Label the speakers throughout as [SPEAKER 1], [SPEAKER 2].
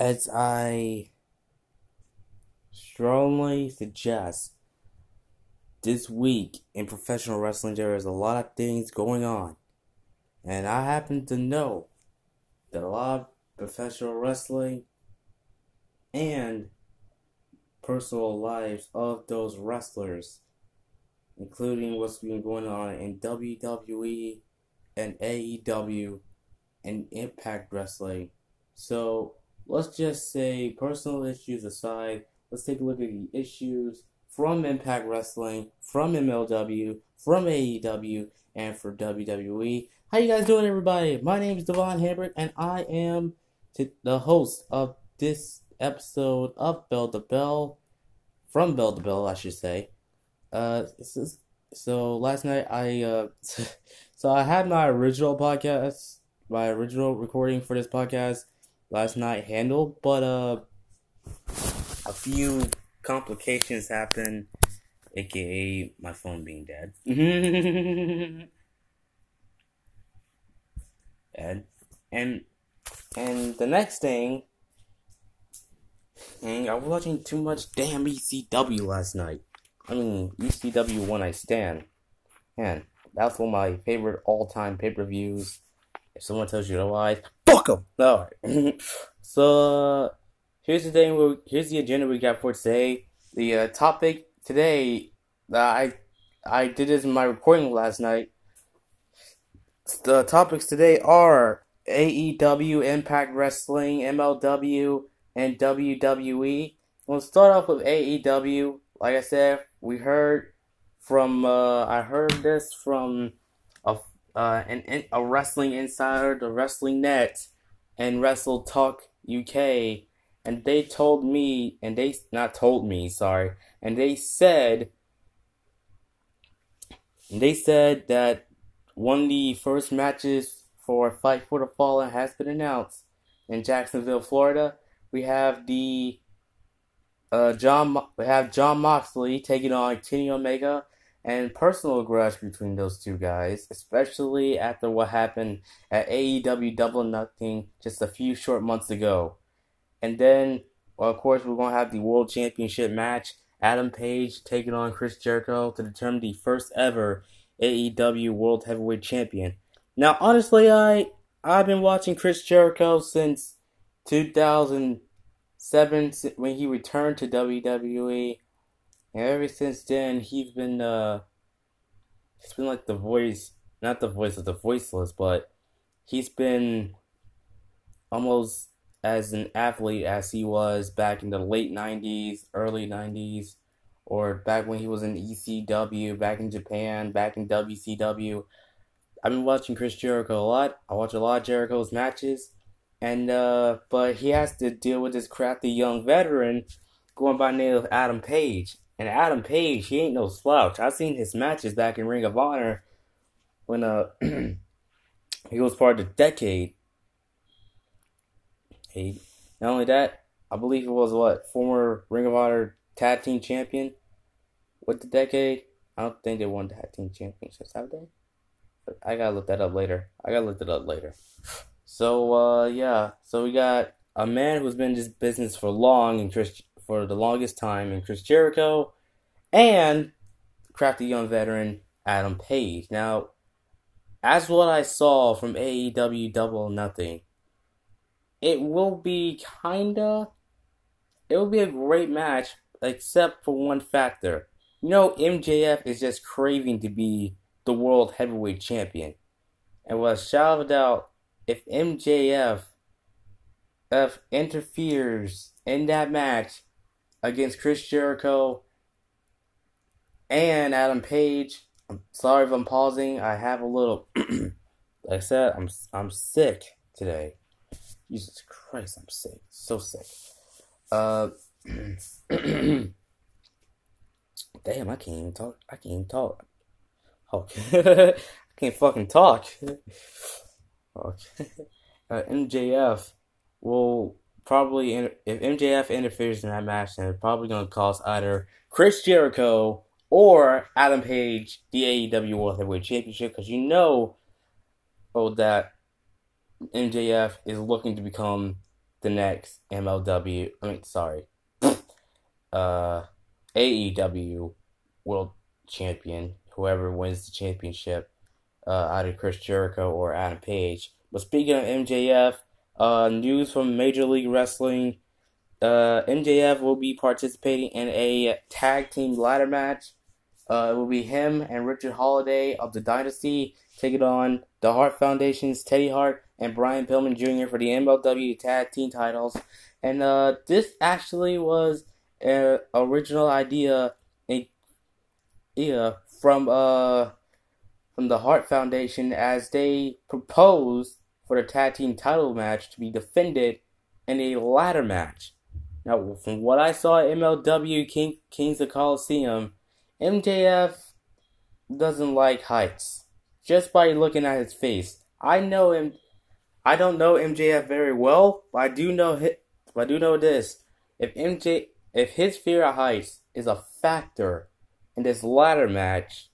[SPEAKER 1] as I strongly suggest, this week in professional wrestling, there is a lot of things going on. And I happen to know that a lot of professional wrestling and personal lives of those wrestlers, including what's been going on in WWE and AEW and Impact Wrestling. So let's just say, personal issues aside, let's take a look at the issues from Impact Wrestling, from MLW, from AEW, and for WWE. How you guys doing, everybody? My name is Devon Hambrick, and I am the host of this episode of Bell to Bell, from Bell to Bell, I should say. Uh, is, so last night I uh, so I had my original podcast, my original recording for this podcast last night handled, but uh, a few complications happened, aka my phone being dead. and and and the next thing, and I was watching too much damn ECW last night. I mean ECW One Night Stand. Man, that's one of my favorite all-time pay-per-views. If someone tells you otherwise, fuck them. All right. so uh, here's the thing. Here's the agenda we got for today. The uh, topic today that I I did this in my recording last night. The topics today are AEW, Impact Wrestling, MLW, and WWE. We'll start off with AEW. Like I said, we heard from uh, I heard this from uh, an, a wrestling insider, the Wrestling Net, and Wrestle Talk UK, and they told me, and they not told me, sorry, and they said, they said that one of the first matches for Fight for the Fallen has been announced in Jacksonville, Florida. We have the uh, John, we have Jon Moxley taking on Kenny Omega and personal grudge between those two guys, especially after what happened at AEW Double Nothing just a few short months ago. And then, well, of course, we're going to have the World Championship match. Adam Page taking on Chris Jericho to determine the first ever AEW World Heavyweight Champion. Now, honestly, I I've been watching Chris Jericho since 2007 when he returned to WWE and ever since then, he's been uh, he's been like the voice, not the voice of the voiceless, but he's been almost as an athlete as he was back in the late '90s, early '90s, or back when he was in ECW, back in Japan, back in WCW. I've been watching Chris Jericho a lot. I watch a lot of Jericho's matches, and uh, but he has to deal with this crafty young veteran going by the name of Adam Page. And Adam Page, he ain't no slouch. I've seen his matches back in Ring of Honor when uh he was part of the decade. He not only that, I believe it was what former Ring of Honor tag team champion with the decade. I don't think they won tag team championships, have they? But I gotta look that up later. I gotta look it up later. So uh yeah, so we got a man who's been in this business for long and Chris for the longest time in Chris Jericho and crafty young veteran Adam Page. Now, as what I saw from AEW Double Nothing, it will be kinda, it will be a great match, except for one factor. You know, MJF is just craving to be the world heavyweight champion. And without a shadow of doubt, if MJF if interferes in that match, against Chris Jericho and Adam Page. I'm sorry if I'm pausing. I have a little, like I said, I'm I'm sick today. Jesus Christ, I'm sick, so sick. Uh, damn, I can't even talk. I can't even talk. Okay, I can't fucking talk. okay, uh, MJF will probably if MJF interferes in that match, then it's probably going to cost either Chris Jericho or Adam Page the AEW World Heavyweight Championship because you know, oh, that MJF is looking to become the next MLW. I mean, sorry, uh, AEW World Champion. Whoever wins the championship, uh, either Chris Jericho or Adam Page. But speaking of MJF, uh, news from Major League Wrestling. Uh, MJF will be participating in a tag team ladder match. Uh, it will be him and Richard Holliday of the Dynasty taking on the Hart Foundation's Teddy Hart and Brian Pillman Jr. for the MLW Tag Team titles. And uh, this actually was an original idea, yeah, from uh from the Hart Foundation as they proposed for the tag team title match to be defended in a ladder match. Now, from what I saw at MLW King, Kings of Colosseum, MJF doesn't like heights. Just by looking at his face, I know him. I don't know MJF very well, but I do know. But I do know this: if MJ, if his fear of heights is a factor in this ladder match,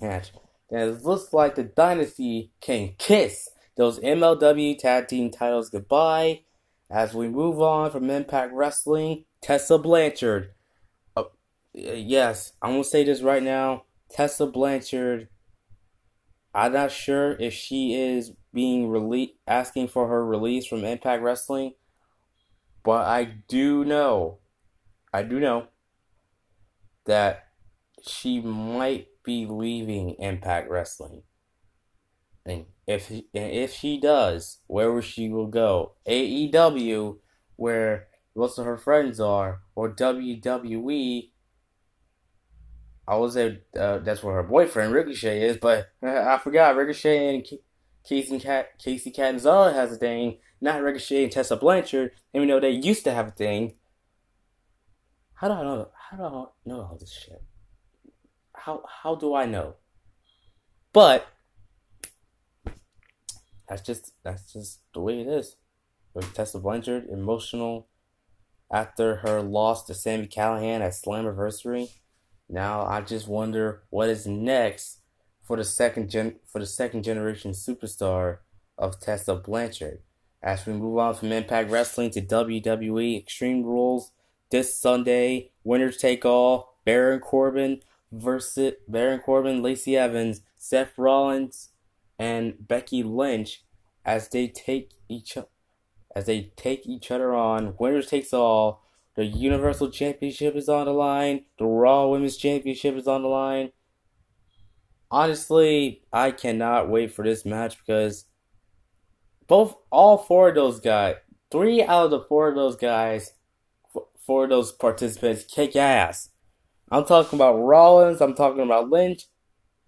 [SPEAKER 1] match, then it looks like the Dynasty can kiss those MLW Tag Team titles goodbye. As we move on from Impact Wrestling, Tessa Blanchard. Uh, yes, I'm gonna say this right now. Tessa Blanchard. I'm not sure if she is being released, asking for her release from Impact Wrestling, but I do know, I do know that she might be leaving Impact Wrestling. And if if she does, where will she will go? AEW, where most of her friends are, or WWE. I was say uh, that's where her boyfriend Ricochet is, but I forgot Ricochet and Casey Cat Kacy Catanzaro has a thing, not Ricochet and Tessa Blanchard, even though they used to have a thing. How do I know? How do I know all this shit? How how do I know? But that's just that's just the way it is. With Tessa Blanchard, emotional after her loss to Sami Callihan at Slammiversary. Now I just wonder what is next for the second gen for the second generation superstar of Tessa Blanchard. As we move on from Impact Wrestling to WWE Extreme Rules this Sunday, winners take all. Baron Corbin versus Baron Corbin, Lacey Evans, Seth Rollins, and Becky Lynch as they take each as they take each other on. Winners takes all. The Universal Championship is on the line. The Raw Women's Championship is on the line. Honestly, I cannot wait for this match because both, all four of those guys, three out of the four of those guys, four of those participants kick ass. I'm talking about Rollins. I'm talking about Lynch.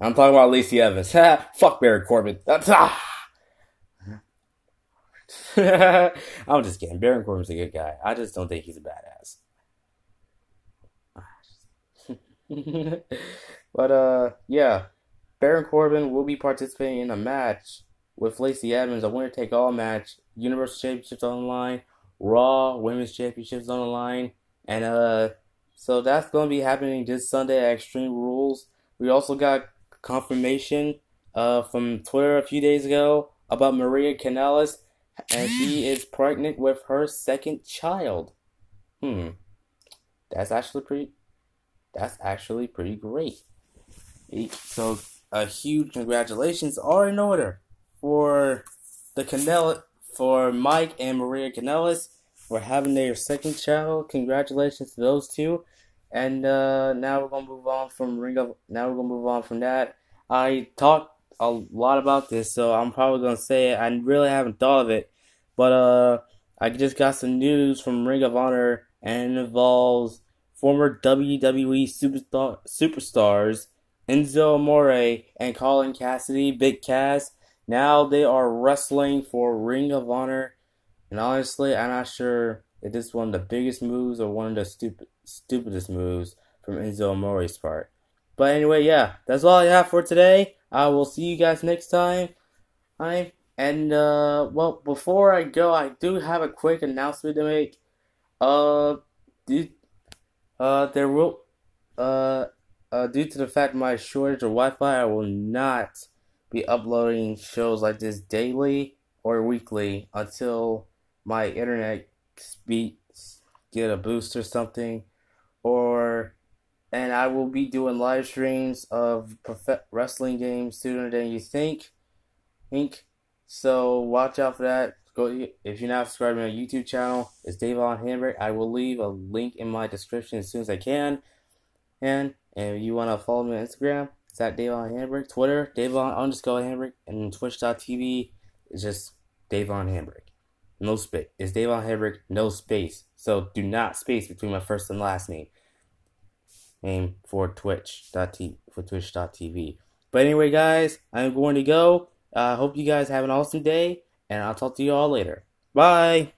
[SPEAKER 1] I'm talking about Lacey Evans. Ha, Fuck Barry Corbin. That's ah. I'm just kidding. Baron Corbin's a good guy. I just don't think he's a badass. but uh, yeah, Baron Corbin will be participating in a match with Lacey Evans, a winner take all match. Universal Championships on the line, Raw Women's Championships on the line, and uh, so that's going to be happening this Sunday at Extreme Rules. We also got confirmation uh from Twitter a few days ago about Maria Kanellis and she is pregnant with her second child. Hmm. That's actually pretty. That's actually pretty great. So a huge congratulations are in order for the Canella for Mike and Maria Kanellis for having their second child. Congratulations to those two. And uh, now we're gonna move on from Ring of. Now we're gonna move on from that. I talked a lot about this, so I'm probably gonna say it. I really haven't thought of it, but uh, I just got some news from Ring of Honor, and it involves former WWE superstar superstars Enzo Amore and Colin Cassady, Big Cass. Now they are wrestling for Ring of Honor, and honestly, I'm not sure if this is one of the biggest moves or one of the stupid stupidest moves from Enzo Amore's part. But anyway, yeah, that's all I have for today. I will see you guys next time. I and uh, well, before I go, I do have a quick announcement to make. Uh, due, uh, there will, uh, uh, due to the fact my shortage of Wi-Fi, I will not be uploading shows like this daily. or weekly until my internet speeds get a boost or something, or and I will be doing live streams of prof- wrestling games sooner than you think. Think so. Watch out for that. Go if you're not subscribed to my YouTube channel. It's Davon Hamburg. I will leave a link in my description as soon as I can. And and if you want to follow me on Instagram, it's at Davon Hamburg. Twitter, Davon underscore Hamburg. And Twitch.tv is just Davon Hamburg. No space. It's Davon Hamburg, no space. So do not space between my first and last name. Name for Twitch.tv for Twitch.tv. But anyway, guys, I'm going to go. I uh, hope you guys have an awesome day, and I'll talk to you all later. Bye.